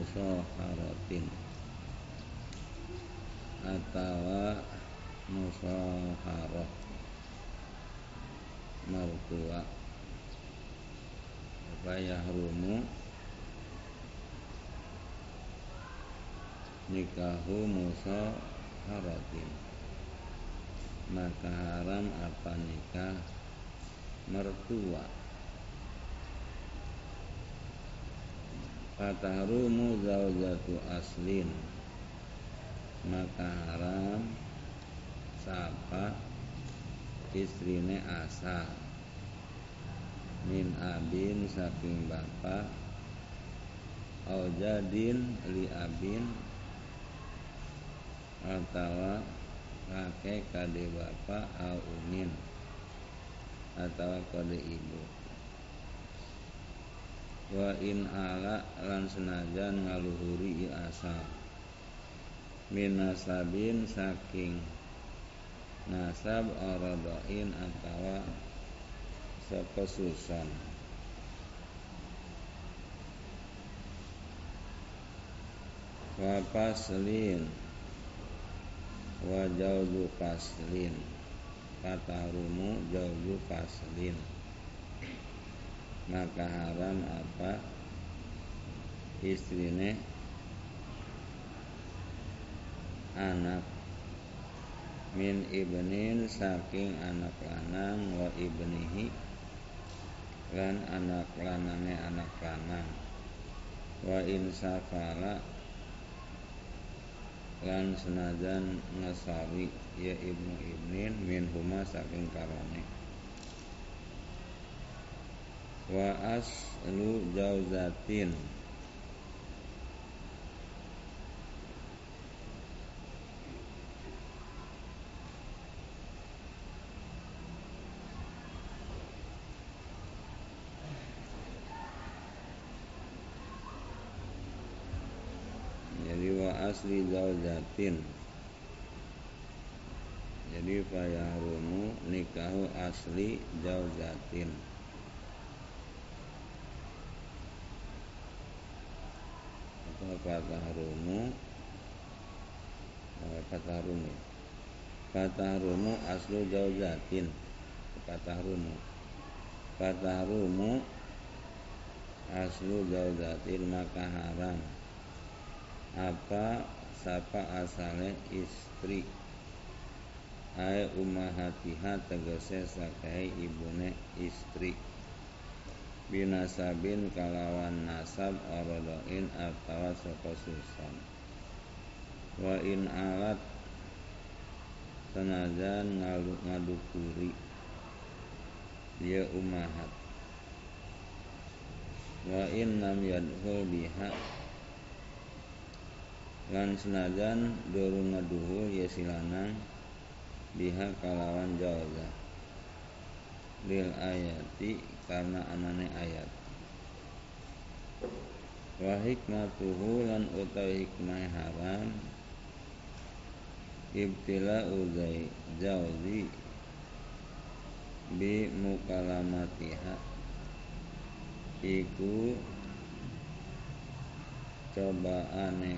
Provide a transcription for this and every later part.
surati musaharatin atawa musaharah mertua apa yahrumu? Nikahu musaharatin maka haram apa nikah? Mertua Fatahrumu zaujatu aslin. Maka haram Sapa Istrine asal Min abin saking bapak Aujadin li abin. Atawa kakek kade bapak Au umin Atawa kode ibu wa in ala lan senajan ngaluhuri asal minasabin saking nasab aradoin atawa sepesusan. Wa paslin. Wa jauzu paslin. Kata rumu jauzu paslin maka haram apa? Istrine anak min ibnin saking anak lanang wa ibnihi lan anak lanange anak lanang. Wa insafala lan senajan ngasawi ya ibnu ibnin min huma saking karone wa aslu jauzatin jadi wa asli zaujatin jadi fayahrumu nikahu asli zaujatin fatahrumu fatahrumu fatahrumu aslu jauzatin fatahrumu fatahrumu aslu jauzatin maka haram. Apa sapa asale istri? Ay umahatiha tegese sakai ibune istri binasabin kalawan nasab aradoin atawa saka susan wa in alat senajan ngalu ngadukuri dia umahat. Wa in lam yadhul biha lan senajan durung ngaduhul ya silanang biha kalawan jawza lil ayati karena anane ayat. Wa hikmatuhu lan utawi hikmah haram ibtila uzai jauzi bi mukalamatiha iku cobaane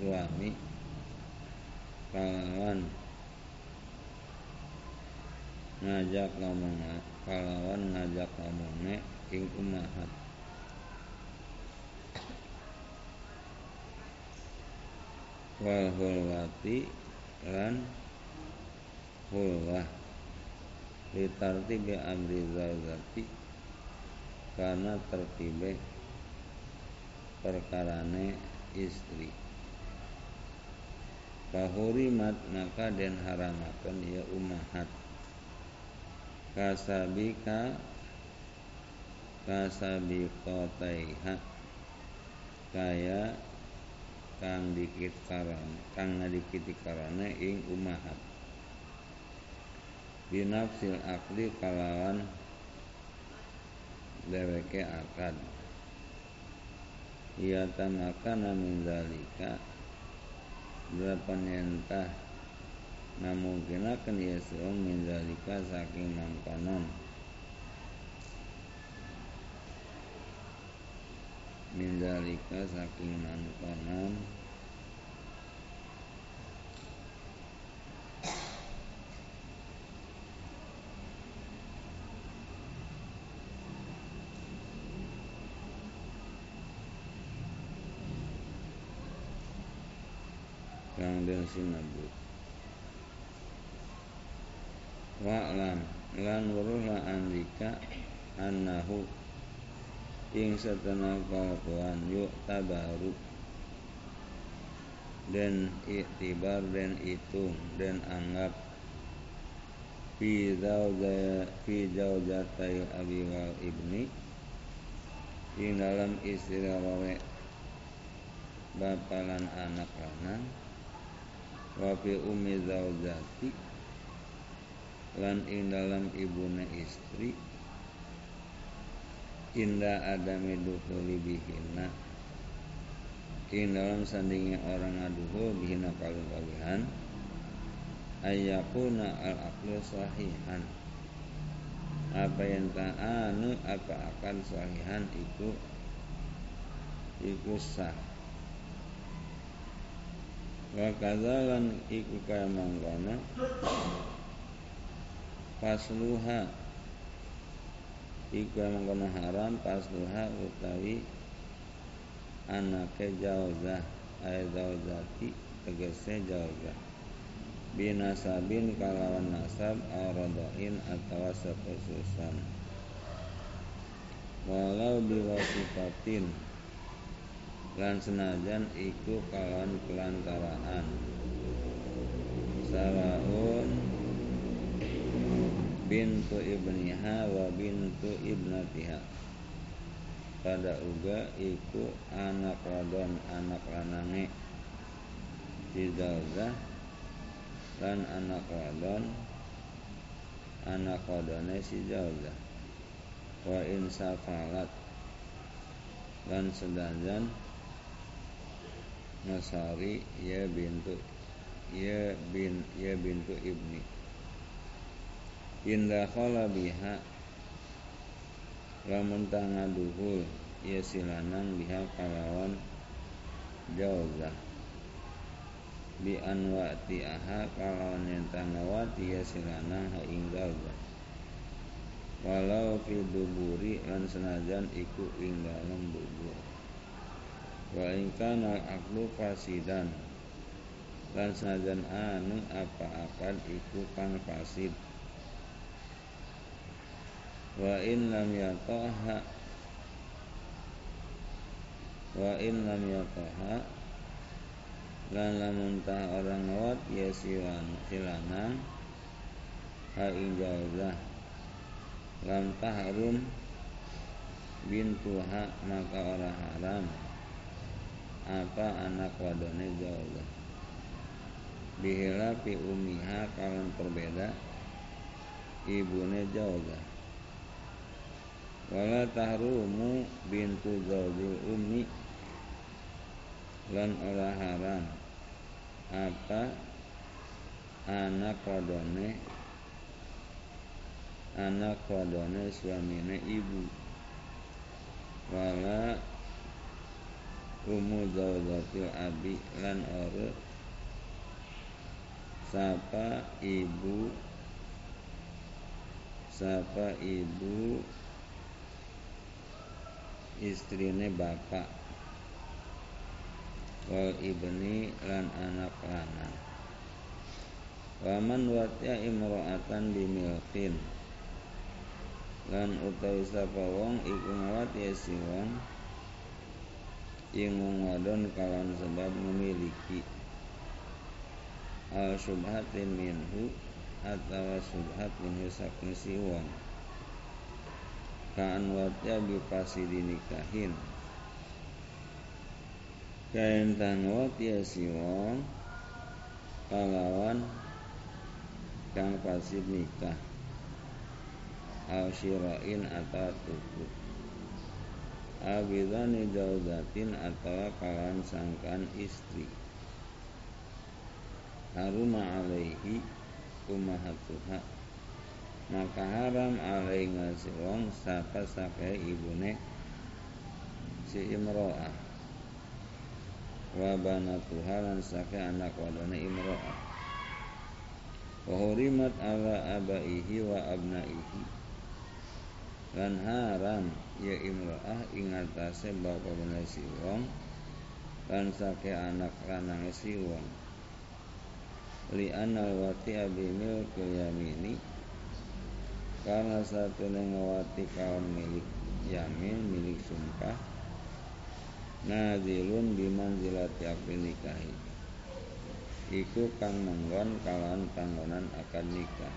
suami kalawan ngajak ngomong kalawan ngajak ing umahat. Wal hulwati lan hulwah litartibi amri zawjati karena tertibe perkarane istri. Fahurimat maka den haramakan ya umahat kasabika kasabikotaiha. Kaya kang dikit karane kang ngadikiti karane ing umahat binafsil akli kalawan dheweke akad. Ia tamakana min zalika delapan namun kinakan ya seong min zalika saking mangkonon Mindalika saking mangkonan kang den sinebut wa'lam lan weruh andika annahu ing setengah kelakuan yuk tabaru dan iktibar dan hitung dan anggap fi zawja fi zawjatai abi wal ibni ing dalam istilah bapalan anak lanang wa fi ummi zaujati lan ing dalam ibune istri. Inda adami dukhuli bihina ing dalam sandingnya orang aduhul bihina kalung kalihan ayakuna al aklu sahihan. Apa yang ta'anu apa akan sahihan itu iku sah. Wa kadzalan iku kaya mangkono pasluha. Iku kaya mangkono haram pasluha utawi anake jauzah ay zaujati tegese jauzah. Binasabin kalawan nasab aradoin atau sekhususan walau biwasifatin lan senajan iku kalawan kelantaraan sawaun bintu ibniha wa bintu ibnatiha. Pada uga iku anak wadon anak lanange Dizalzah lan anak wadon anak wadone si Jalzah wa insafalat lan sedajan Nasari ya bintu ya bin ya bintu ibni Indah khala biha. Lamun tangaduhul ya silanang biha kalawan jauzah. Bi anwati aha kalawan yang tangawati ya silanang ha ing jauzah walau fi duburi lan senajan iku ing dalam dubur. Wa in kana aqlu fasidan. Lan sajan anu apa akan iku fasid wa in lam yataha. Wa in lam yataha. Lan lamun tah orang ngawat ya silan silanang ha ing jauzah lam tahrum bintuha maka ora haram. Apa anak wadone jauh bihilafi umiha kalian berbeda ibune jauh wala tahrumu bintu zaujil ummi lan ora haram. Apa anak wadone anak wadone suamine ibu? Wala umu zaujatil abi lan ore sapa ibu sapa ibu istrine bapak wal ibni lan anak lanang Waman watya imro'atan bimilkin lan utawi sapa wong iku ngawat ya si wong ing wadon kawan sebab memiliki al subhatin minhu atau subhat minhu saking wong kaan watya bipasi dinikahin kain tanwat ya si wong kalawan kang pasti nikah. Al syirain atau tuku abidani jauzatin atau kawan sangkan istri. Haruma alaihi umahatuha maka haram alaihi ngasih wong sapa sapa ibune si imro'ah. Wa banatuha lan sake anak wadone imro'ah. Wa hurimat ala abaihi wa abnaihi. Lan haram ya imro'ah ing atase bapa bener si wong lan sake anak lanang si wong li anal wati abimil yamini karena satu ngawati kawan milik yamin milik sumpah nazilun bimanzilati akli nikahi. Iku kang manggon kawan panggonan akan nikah.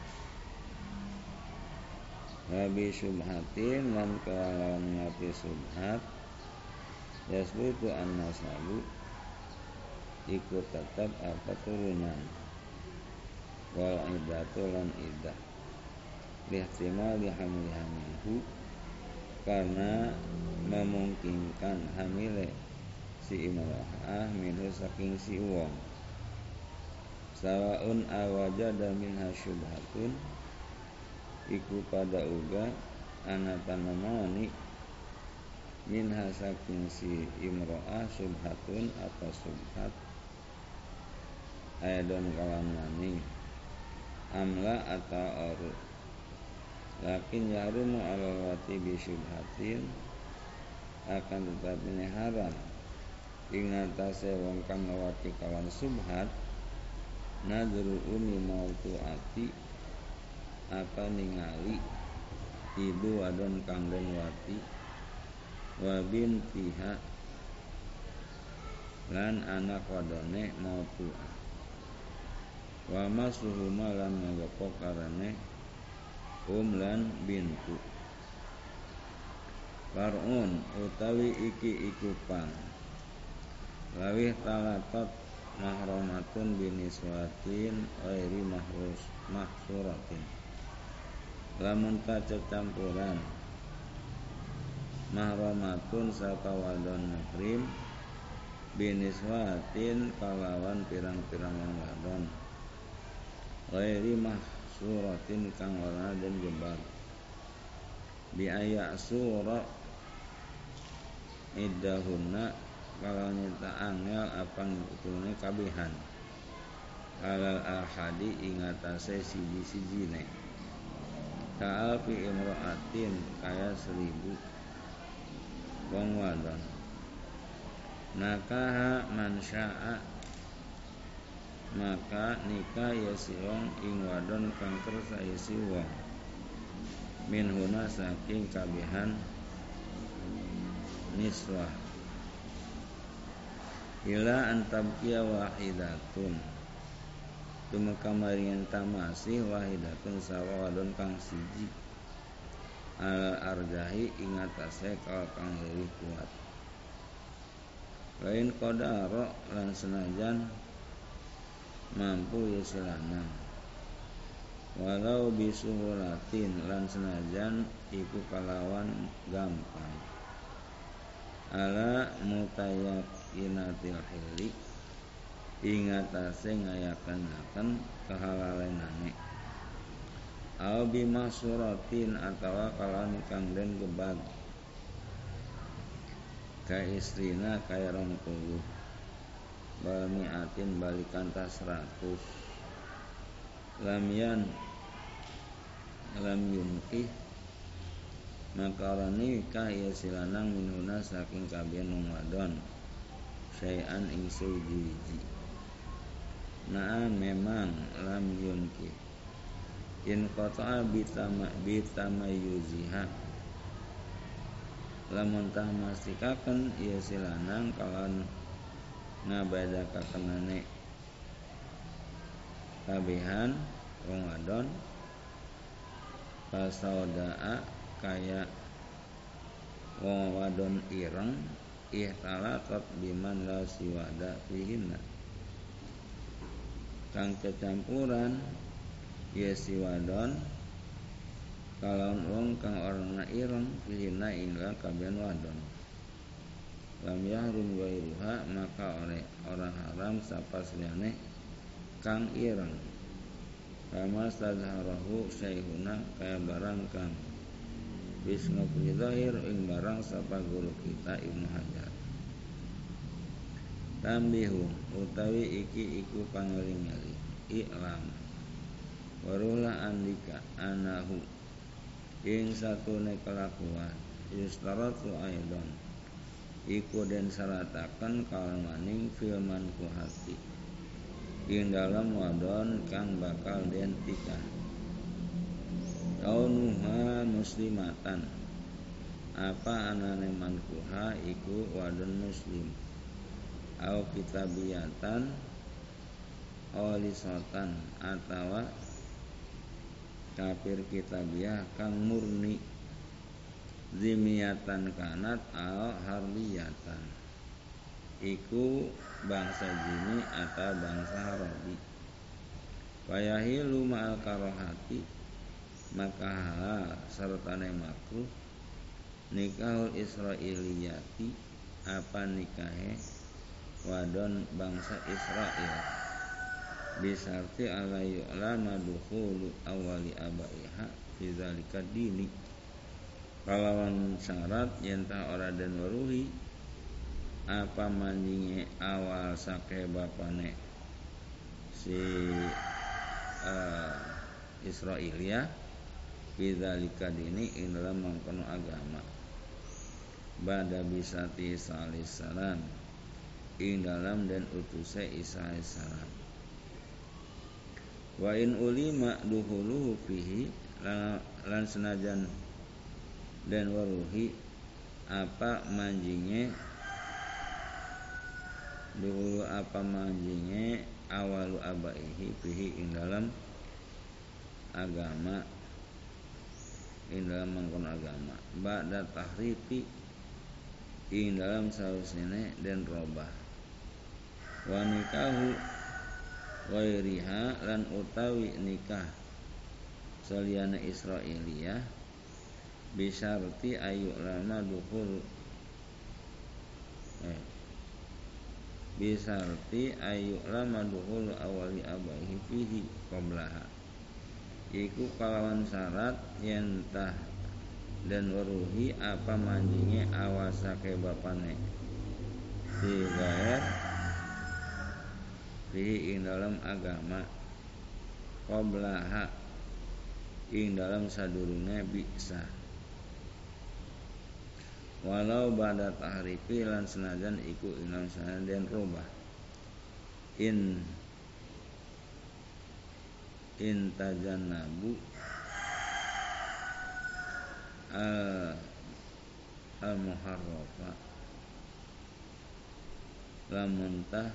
Nabi subhatin lan kalawan ngati subhat Yasbutu an nasabu Iku tetap apa turunan? Wal idatu lan idah Lihtimal dihamil Karena memungkinkan hamile si imro'ah minhu saking si uang. Sawaun awajada minha syubhatun Iku pada uga anatanamani minha saking si imro'ah subhatun atau subhat ayadon kawan maning amla atau aru lakin yarumu alal wati subhatin akan tetapi ini haram ingatase wong kang kawan subhat nadru umi ati apa ningali ibu wadon kang den wati wa bintiha lan anak wadone tua wa masuhuma lan ngagepok karane um lan bintu. Far'un utawi iki iku pang Lawih talatot mahromatun biniswatin Airi mahrus mahsuratin. Lamun kacecampuran. Mahramatun saka wadon mahrim biniswatin kalawan pirang-pirang wadon. Ghairi mahsuratin kang ora den jebak bi aya sura iddahunna kalau nyata angel apa ngitune kabihan? Alal ahadi ingatase siji-sijine Ka'alfi imro'atin kaya seribu. Wong wadon. Nakaha man syaa maka nikah ya si wong ing wadon kang kersa ya si wong. Min huna saking kabihan niswah ila antabkia wahidatun. Tumeka maringan tamasi wahidatun sawa wadon kang siji. Al arjahi ingatase kal kang lebih kuat. Lain kodaro lan senajan mampu ya selanang walau bisuhulatin lan senajan iku kalawan gampang. Ala mutayakinatil hili ingatase ngayakan akan kehalalenane au bima suratin atawa kalawan kang den gebag. Ka istrina kaya rong puluh atin balikan tas lamian lam yunki maka orang nikah ya silanang minuna saking kabian wong wadon. Sayan ing siji Nah memang lam yunki in qata'a bitama bitamayuziha lamun tah mastikaken ieu silanang kalan ngabadakakenane kabehan wong wadon. Pasaudaa kaya wong wadon ireng. Ihtalatat biman la siwada fihinna. Kang kecampuran ya si wadon kalau wong kang orang ireng fihina inggal kabian wadon lam yahrum wairuha maka oleh orang haram sapa seliane kang ireng. Kama sadharahu syaihuna kaya barang kang bis ngapuni zahir ing barang sapa guru kita Ibnu Hajar. Tambihu utawi iki iku pangeling-eling iklam warulah andika anahu ing satune kelakuan yustaratu aidon iku den syarataken kalmaning filman ku hati. Ing dalam wadon kang bakal den tikah kaunuha muslimatan. Apa anane mankuha iku wadon muslim? Au kitabiyatan olisatan atawa kafir kitabiyah kang murni zimiyatan kanat au harliyatan. Iku bangsa jini atau bangsa harabi. Wayahilu ma'al karohati maka serta makruh nikahul israiliyati apa nikahe wadon bangsa Israel. Bisarti ala yu'lama dukhulu awali abaiha fi zalika dini kalawan syarat yenta ora den waruhi apa manjinge awal sake bapane si uh, Israelia? Bidzalika dini ing dalam mangkono agama. Bada bisati salis salam. Ing dalam dan utusnya Isa alaihissalam wa in ulima duhuluhu fihi lan senajan dan waruhi apa manjingnya duhulu apa manjingnya awalu abaihi fihi ing dalam agama. Ing dalam mangkon agama. Ba'da tahrifi ing dalam sausine dan robah. Wa nikahu ghairiha lan utawi nikah. Saliyana Israiliyah bisarti ayu lama dukhul eh. Bisarti ayu lama dukhul awali abahi fihi qablaha iku kalawan syarat yen tah dan waruhi apa manjinge awasake bapane si gair fi ing dalam agama qablaha ing dalam sadurunge bisa walau pada tahrifi lan senajan iku dalam senajan rubah. In in tajannabu al al muharrafa lamun tah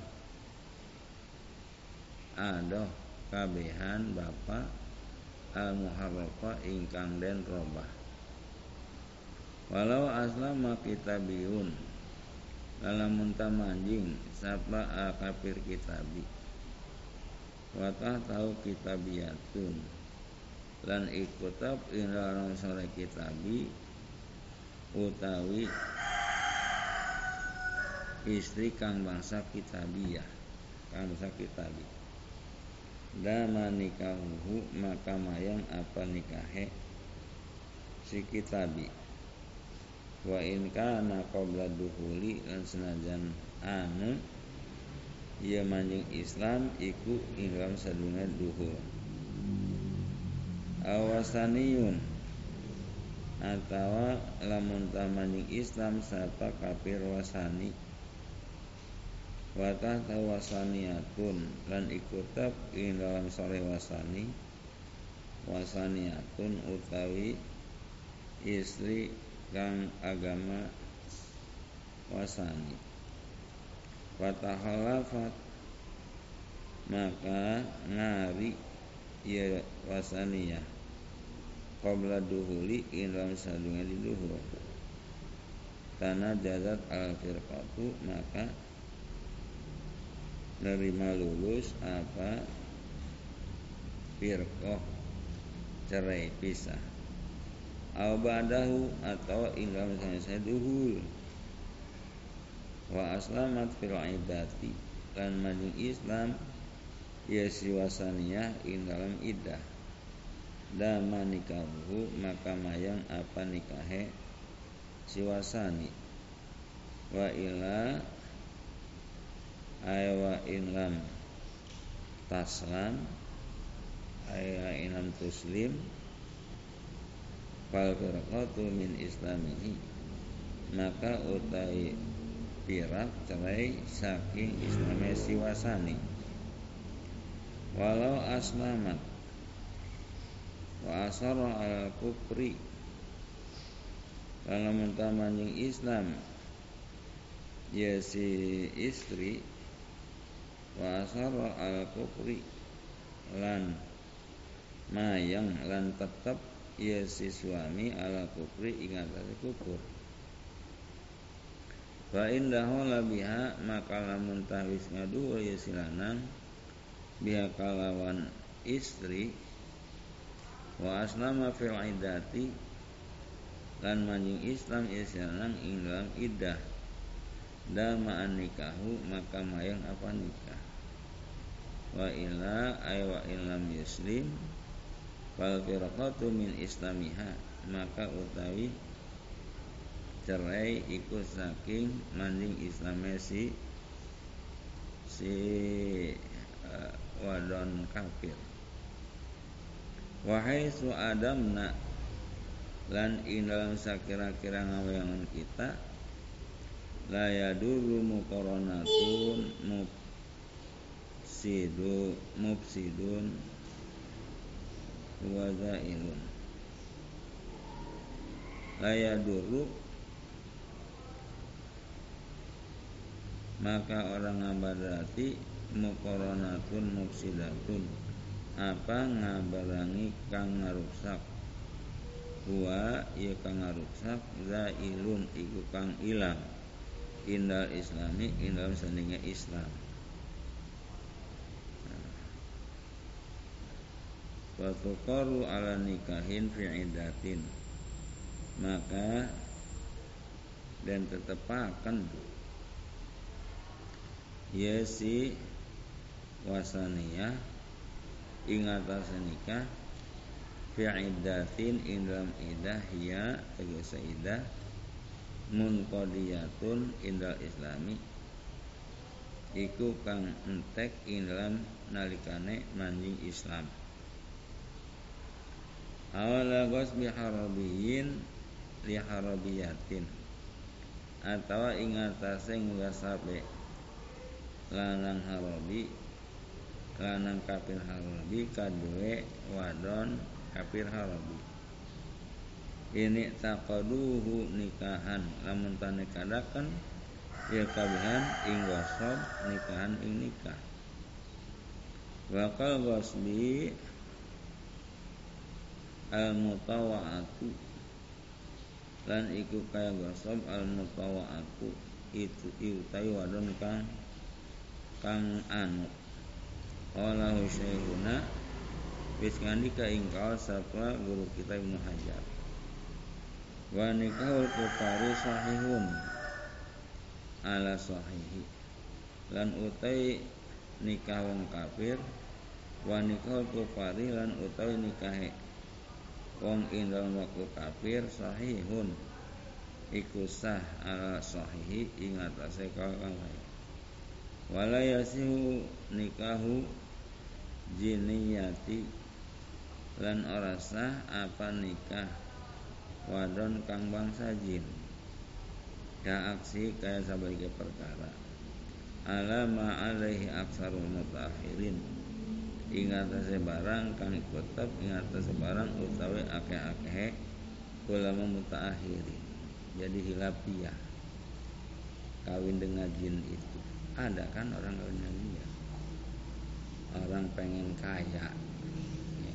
adoh kabehan bapa al muharrafa ingkang den robah walau aslama kitabiyun dalam muntah manjing sapa al kafir kitabi. Watah tahu kitabiyatun. Lan ikutab dalam sore kitabi utawi istri kang bangsa kitabiyah kang bangsa kitabi. Dama nikahuhu maka mayang apa nikahe si kitabi wa in kana qabla duhuli lan senajan anu ia manjing Islam iku ingram sadunga duhul awasaniyun atawa lamun manjing Islam sapa kafir wasani. Watah wasaniatun lan ikutab ing dalam sore wasani. Wasaniatun utawi istri kang agama wasani. Watahalafat maka ngari ya wasaniyah qabla duhuli ing dalam sadunga di duhur. Tanah jazat al firqatu maka nerima lulus apa firqah cerai pisah au atau misalnya saya duhul wa aslamat fil idati lan maju Islam ya siwasaniyah in dalam iddah dama nikahu maka mayang apa nikahe siwasani. Wa ila aywa inlam taslam aywa inlam tuslim fal firqatu min islamihi. Maka utai pirak cerai saking islame siwasani walau aslamat wa asara al kufri kalau mentah manjing Islam ya si istri wa asara al kufri lan mayang lan tetap ya suami ala kufri ingat kufur. Fa indahu labiha maka lamun tawis ngadu ya silanang biha kalawan istri wa aslama fil idati lan manjing Islam isyalang ing dalam iddah dama nikahu maka mayang apa nikah. Wa ila ay wa ilam yuslim fal firqatu min islamiha maka utawi cerai ikut saking manjing Islamnya si si uh, wadon kafir. Wahai su adamna lan ing dalam sakira-kira ngawayangan kita la yaduru muqaranatun mufsidu mufsidun wa zailun la yaduru maka orang ngabarati muqaranatun mufsidatun apa ngabarangi kang ngarusak wa ya kang ngarusak zailun iku kang ilang. Indal islami indal sandinga Islam Watukaru ala nikahin fi idatin. Maka Dan tetepakan Ya si Wasaniyah ing atase nikah fi iddatin ing dalam idah ya tegese idah munqadiyatun indal islami. Iku kang entek ing nalikane manjing Islam awala ghasbi harabiyin li atau ing atase nggasape lanang harabi lanang kafir harabi kadue wadon kafir harabi. Ini taqaduhu nikahan lamun tanekadakan ya kabihan ing nikahan ing nikah. Wakal al mutawaatu lan iku kaya gosop al mutawaatu itu iutai wadon kang kang anu. Qala Husayhuna Wis ngandika ingkal sapa guru kita Ibnu Hajar. Wa nikahul kufari sahihun. Ala sahihi. Lan utai nikah wong kafir. Wa nikahul kufari lan utai nikahe Wong ing dalam waktu kafir sahihun. Iku sah ala sahihi ingatase kau kang Wala yasihu nikahu jiniyati. Lan ora sah apa nikah wadon kang bangsa jin. Ya aksi kaya sebagai perkara. Ala ma alaihi aksarul mutakhirin ingat barang kang tetap ingat barang utawi akeh-akeh ulama mutaakhirin jadi hilafiyah kawin dengan jin itu ada kan orang kawin dengan jin ya orang pengen kaya ya.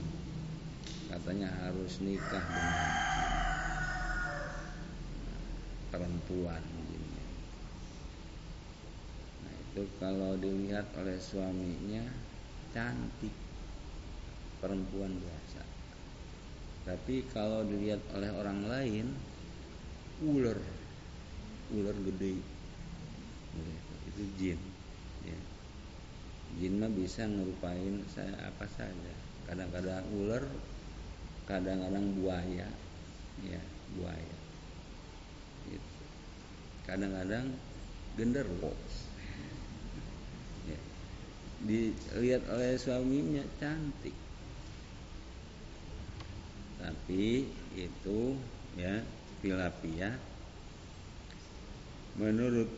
katanya harus nikah dengan perempuan gitu. nah itu kalau dilihat oleh suaminya cantik. Perempuan biasa. Tapi kalau dilihat oleh orang lain ular. Ular gede. Itu jin. Ya. Jin mah bisa ngerupain saya apa saja. Kadang-kadang ular kadang-kadang buaya. Ya buaya. Gitu. kadang-kadang genderuwo. Dilihat oleh suaminya cantik. Tapi itu ya tilapia. Menurut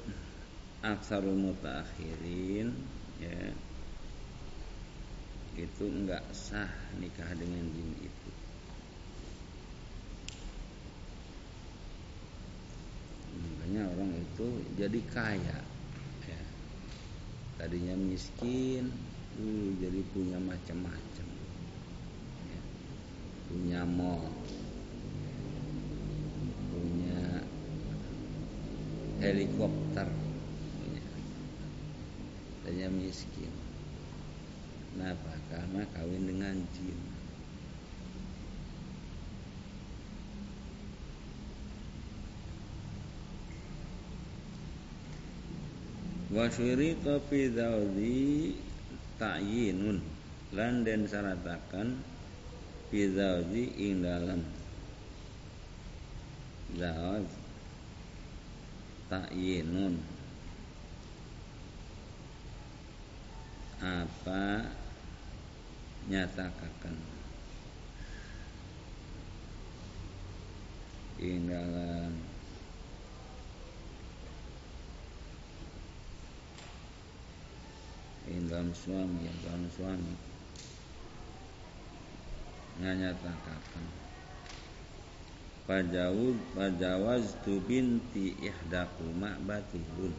aksarul mutakhirin ya itu enggak sah nikah dengan jin itu. Makanya orang itu jadi kaya. ya. Tadinya miskin uh, jadi punya macam-macam ya. punya mall punya helikopter ya. tadinya miskin Kenapa? Karena kawin dengan jin. Wasyuri kopi zaudi ta'yinun. Lan den syaratakan fi zaudi ing dalam zawaj ta'yinun. Apa nyatakan? Ing dalam dalam suami dalam suami. Nyatakan Pajawud pajawaz tu binti ihdakuma batilun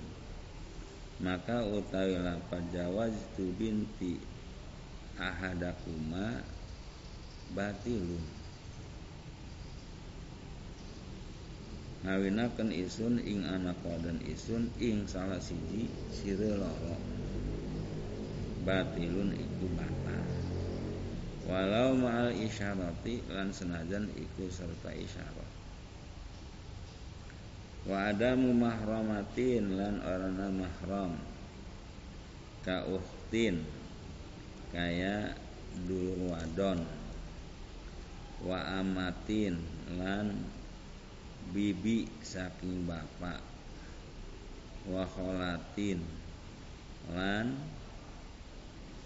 maka utawilah pajawaz tu binti ahadakuma batilun ngawinaken isun ing anak dan isun ing salah siji sire batilun iku batal walau ma'al isyarati lan senajan iku serta isyarat. Wa adamu mahramatin lan orana mahram. Ka uhtin kaya dulur wadon. Wa amatin lan bibi saking bapak. Wa kholatin lan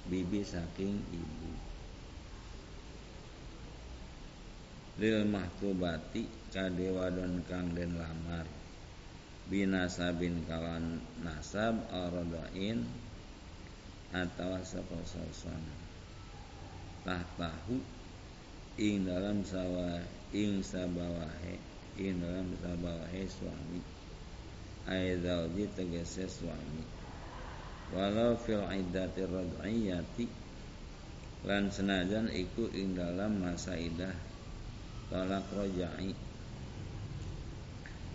bibi saking ibu. Lil mahtubati kade wadon kang den lamar. Binasabin kawan nasab aradain atau sapososan tah tahu ing dalam sawah ing sabawahe ing dalam sabawahe suami. Ay zauji tegese suami walau fil iddati rad'iyati lan senajan iku ing dalam masa idah tolak roja'i.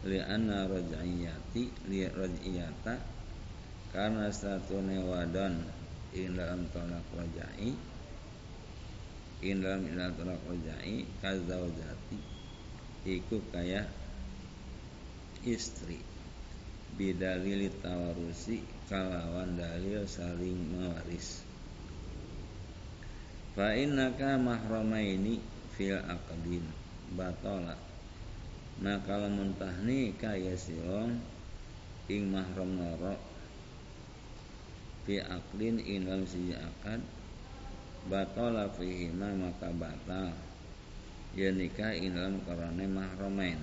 Li anna raj'iyati li raj'iyata karena satu wadon ing dalam tolak rojai ing dalam dalam tolak rojai kazaujati iku kaya istri. Bidalil tawarusi kalawan dalil saling mewaris. Fa innaka mahramaini fil aqdin. Batala nah kalau muntahni kaya silong ing mahram norok fi aklin in dalam siji akad batala fihi ma maka batal. Ya nikah in dalam karane mahramain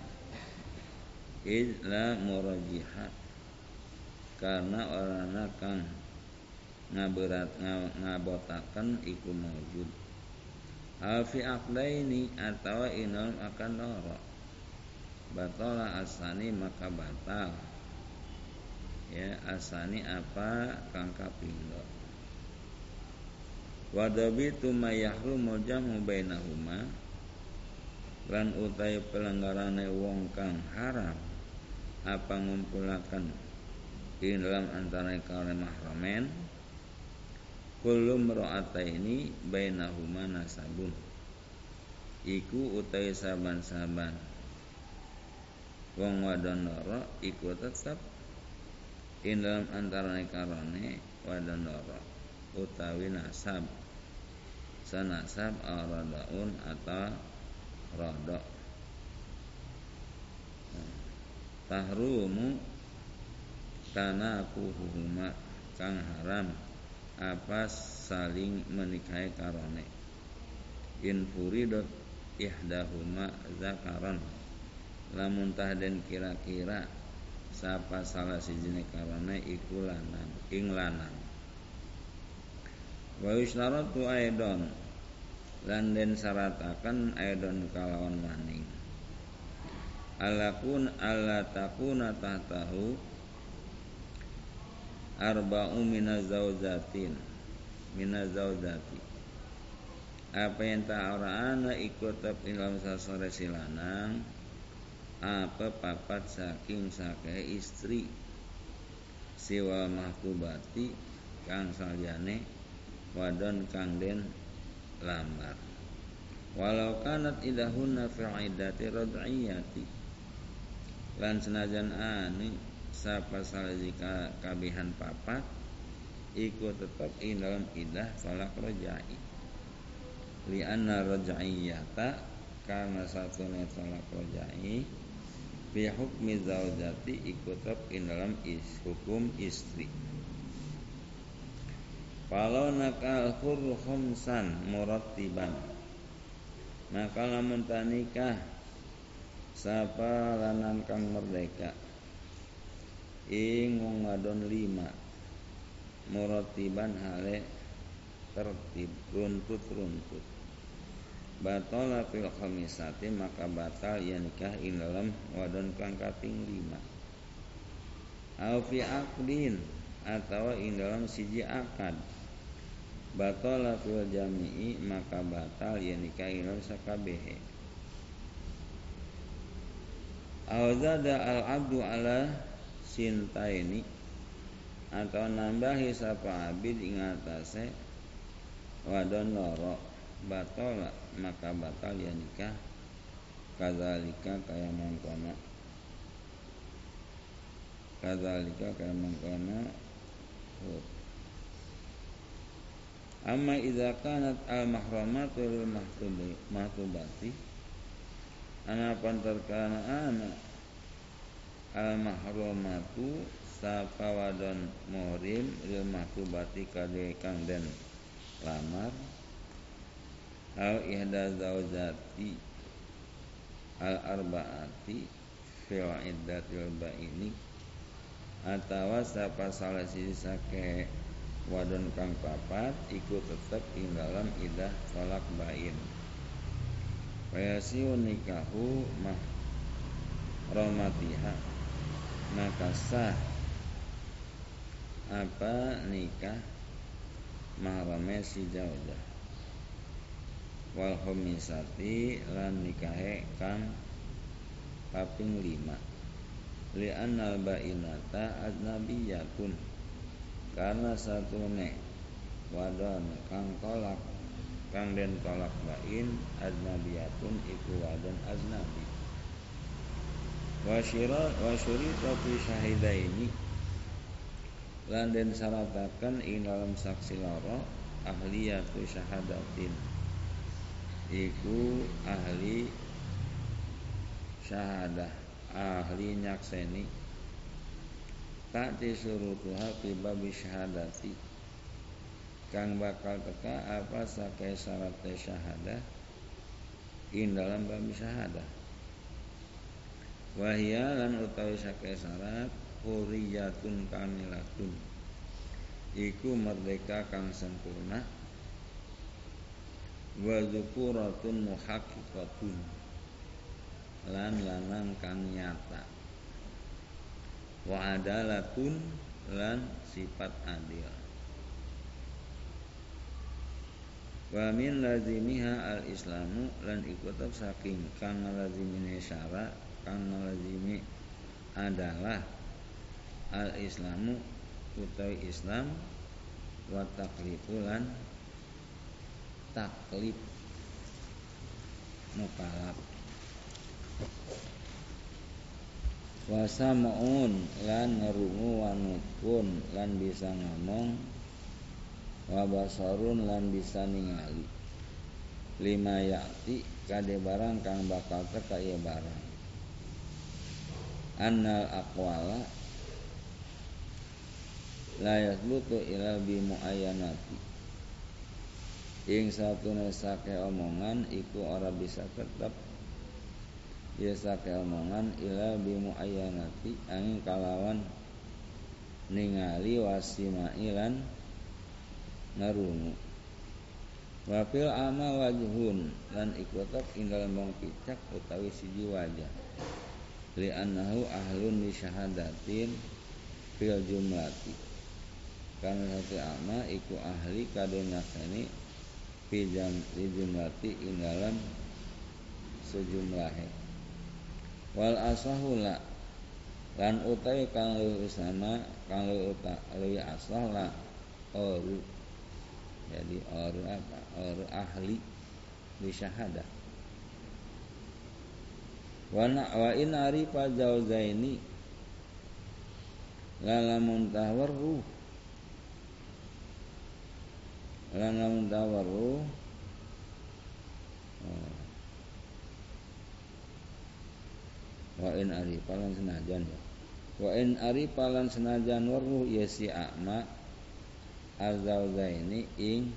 illa murajihat karena orang kang ngaberat ngabotakan iku maujud Alfi ini atau inal akan noro Batola asani maka batal. Ya asani apa? Kang kapindo wadabitu mayahrumu jamu bainahuma. Lan utai pelanggarane wong kang haram apa ngumpulakan di dalam antara kaum mahramen kullu ini bainahuma nasabun. Iku utai saban-saban. Wong wadon loro iku tetap in dalam antara karone wadandara utawi nasab. Sanasab aradaun atau rodok. Tahrumu kuhuma kang haram apa saling menikahi karone. In furidot ihdahuma zakaron. Lamun tahden kira-kira sapa salah sijine karone iku lanang ing lanang. Wa yustaratu aidon lan den syarataken kalawan maning. Alakun alla takuna tahtahu arba'u minaz zaujatin minaz zaujati apa yang tak ana ikut tetap dalam sasore silanang apa papat saking sake istri. Siwa mahkubati kang salyane wadon kang den lamar walau kanat idahunna fi'idati rad'iyati lan senajan ani sapa salajika kabihan papat iku tetap ing dalam idah falak rojai. Li anna rojaiyata karena satu netolak rojai bi hukmi zaujati iku tetap ing dalam is, hukum istri. Kalau nakal hur khamsan murattiban. Maka lamun tanikah sapa lanang kang merdeka ing ngadon lima. Murattiban hale tertib runtut-runtut. Batala fil khamisati maka batal ya nikah ing dalam wadon kang kaping lima. Au fi atau ing dalam siji akad. Batala fil jami'i maka batal ya nikah ilal sakabehe. Awzada al abdu ala sintaini atau nambahi sapa abid ing atase wadon loro batala maka batal ya nikah. Kadzalika kaya mangkono. Kadzalika kaya mangkono. Amma idza kanat al mahramatu lil mahtubati. Ana pantarkana ana al mahramatu sapa wadon muhrim lil mahtubati kade kang den lamar. Al ihda zaujati al arbaati fil iddatil baini atawa sapa salah sisi sake wadon kang papat ikut tetap ing dalam idah tolak bain. Wayasiu nikahu mah romatiha maka sah. Apa nikah? Mahrame si jaujah wal lan nikahe kang kaping lima. Li annal bainata ajnabiyatun karena satu ne wadon kang tolak kang den tolak bain ajnabiyatun iku wadon aznabi wa syira wa syurita fi syahidaini. Lan den syarataken ing dalam saksi loro ahliyatu syahadatin. Iku ahli syahadah ahli nyakseni. Tak disurutuha fi babi syahadati. Kang bakal teka apa sakai syarat syahadah? In dalam babi syahadah wahia lan utawi sakai syarat huriyatun kamilatun. Iku merdeka kang sempurna. Wa dzukuratun muhaqqiqatun. Lan lanang kang nyata. Wa adalatun lan sifat adil. Wa min lazimiha al islamu lan ikutab saking kang lazimine syarat kang lazimi adalah al islamu utawi islam wa taklifu lan taklif mukalaf wasam'un lan ngerungu wanutun lan bisa ngomong. Wa basarun lan bisa ningali. Lima yakti kade barang kang bakal teka ieu barang annal aqwala la yasbutu ila bi muayyanati. Ing satune sake omongan iku ora bisa tetep. Ya sake omongan ila bi muayyanati angin kalawan ningali wasimailan ngarungu Wafil ama wajhun lan ikutak ing dalem wong picak utawi siji wajah. Li annahu ahlun li syahadatin fil jumlati. Karena satu ama iku ahli kado nyaksani fi jam li jumlati ing dalam sejumlahe. Wal asahula lan utawi kang luwih usama kang luwih asah la oru jadi oru apa oru ahli di syahadah wa wa in arifa jauzaini lalamun tawarru lalamun tawarru wa in arifa lan senajan ya. Wa in arifa lan senajan waru ya si akma azauzaini ing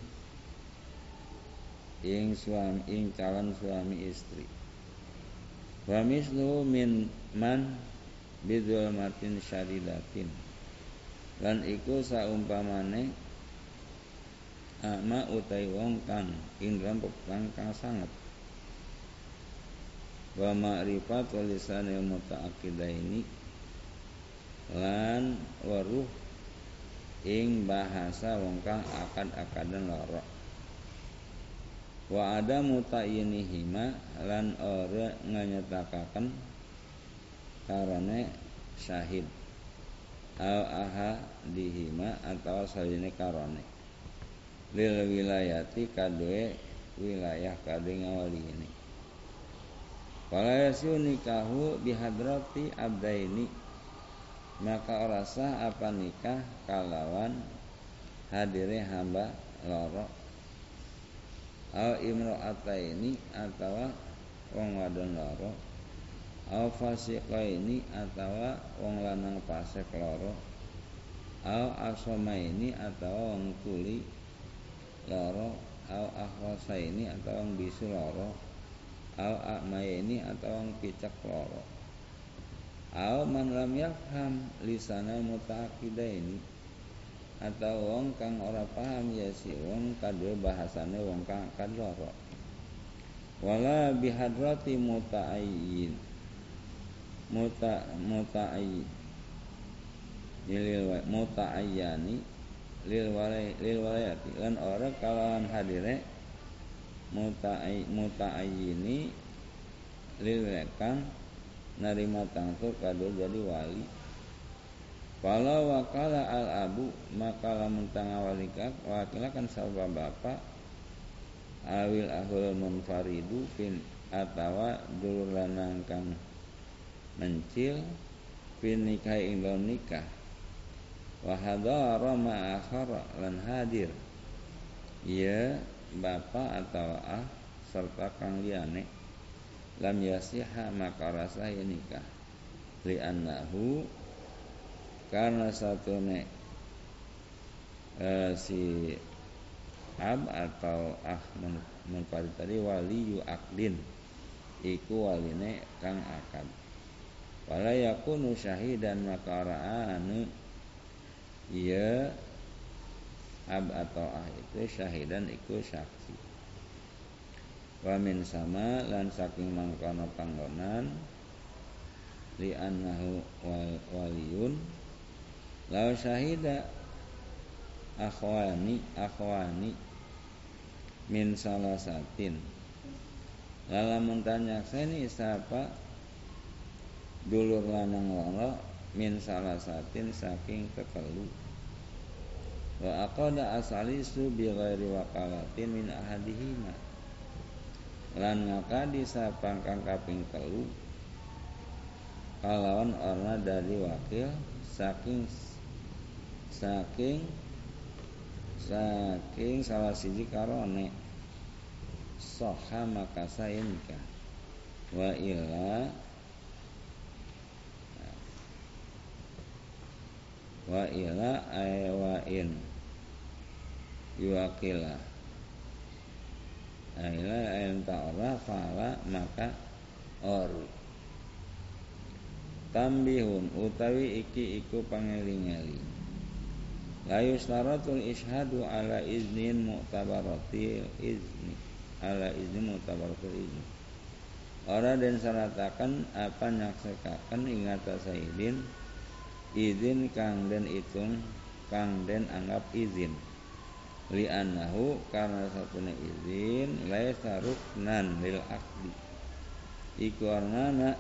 ing suami ing calon suami istri wa mislu min man matin syaridatin lan iku saumpamane ama utai wong kang ing dalam kang kang sangat wa ma'rifat walisane mutaakidaini lan waruh ing bahasa wong kang akad-akadan loro wa ada hima lan ora nganyatakaken karane syahid. Al aha dihima atau saline karone. Lil wilayati kadue wilayah kadue ngawali ini. Yasu nikahu bihadrati abdaini. Maka orasa apa nikah kalawan hadire hamba loro au ini atau wong wadon loro. Au ini atau wong lanang pasek loro. Au ini atau wong tuli loro. Au ini atau wong bisu loro. Au ini atau wong picak loro. Au man lam yafham lisana ini atau wong kang ora paham ya si wong kadue bahasane wong kang akan loro wala bihadrati muta'ayyin muta muta'ayyin lil muta'ayyani lil walay lil walayati. Lan ora kalawan hadire muta'ay muta'ayyini lil kang narima tangso kado jadi wali Kalau wakala al abu maka lamun tangawalika wakilakan sabab bapak awil ahul munfaridu fin atawa dulur lanang kang mencil fin nikah ing nikah. Wa hadara ma akhara lan hadir. Ya bapak atau ah serta kang liyane lam yasiha maka rasa nikah. Li annahu karena satu ne uh, si ab atau ah mengkari tadi wali yu akdin iku waline kang akad. Wala yakunu syahidan maka anu iya ab atau ah itu syahidan iku saksi. Wamin sama lan saking mangkono panggonan li annahu wal, law syahida akhwani akhwani min salasatin. Lalamun tanya seni siapa? Dulur lanang loro min salasatin saking kekelu. Wa aqada asalisu bi ghairi wakalatin min ahadihima. Lan ngakadi sapangkang kaping telu kalawan orna dari wakil saking saking saking salah siji karone soha maka saya nikah wa ila wa ila ay wa in. Yuakila Aila ayin ta'ala fala maka oru Tambihun utawi iki iku pangeling-eling Layu syaratul ishadu ala iznin mu'tabaratil izni Ala izni mu'tabaratil izni. Ora dan syaratakan apa nyaksekakan ingata saidin izin kang den itung kang den anggap izin. Li annahu karena satune izin laisa ruknan lil akdi. Iku arnana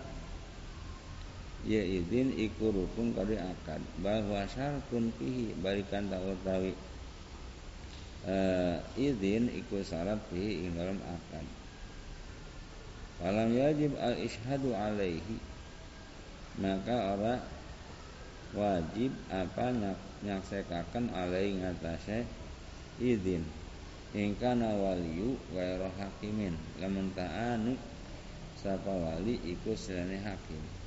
ya izin iku rukun kadi akad. Bahwa syartun fihi balikan tak utawi uh, izin iku syarat fihi ing dalam akad. Falam yajib al ishadu alaihi. Maka orang wajib apa nyaksekakan alai ngatasé izin. Ingkana waliyu ghairu hakimin. Lamun ta'anu sapa wali iku selene hakim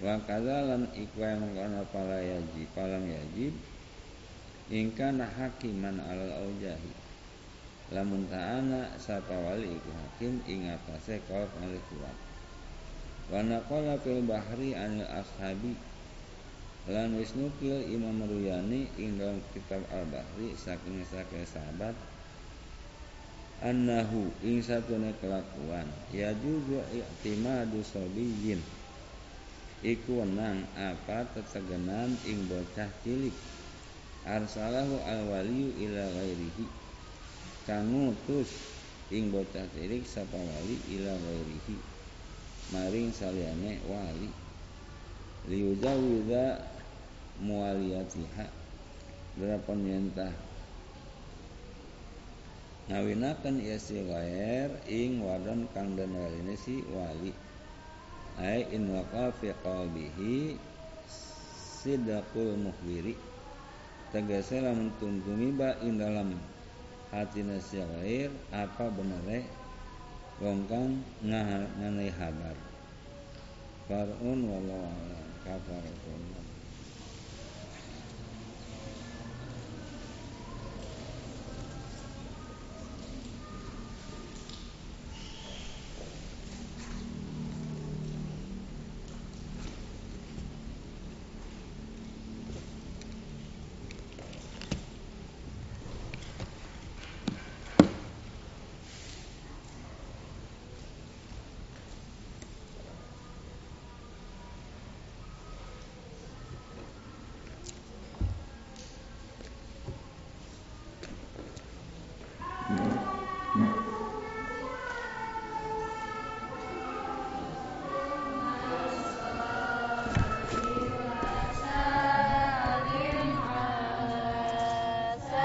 wa kadzalan iku mangkana pala yajib palang yajib ingkana hakiman alal aujahi. Lamun ta'ana sapa wali iku hakim ing atase kaul kuat. Wa naqala fil bahri anil ashabi lan wis nukil Imam Ruyani ing dalam kitab Al-Bahri saking saking sahabat annahu ing satune kelakuan ya juga i'timadu sabiyin iku wenang apa tetegenan ing bocah cilik? Arsalahu al-waliyu ila ghairihi. Kang ngutus ing bocah cilik sapa wali ila ghairihi. Maring saliyane wali. Liyujawidha mualiyatiha berapa nyentah? Ngawinakan ia si gair ing wadon kang dan si wali ai in waqa fi qalbihi sidaqul muhbiri tegese lamun tumiba ing dalam hati si gair apa benere wong kang nganai habar farun wallahu a'lam. Kafaratun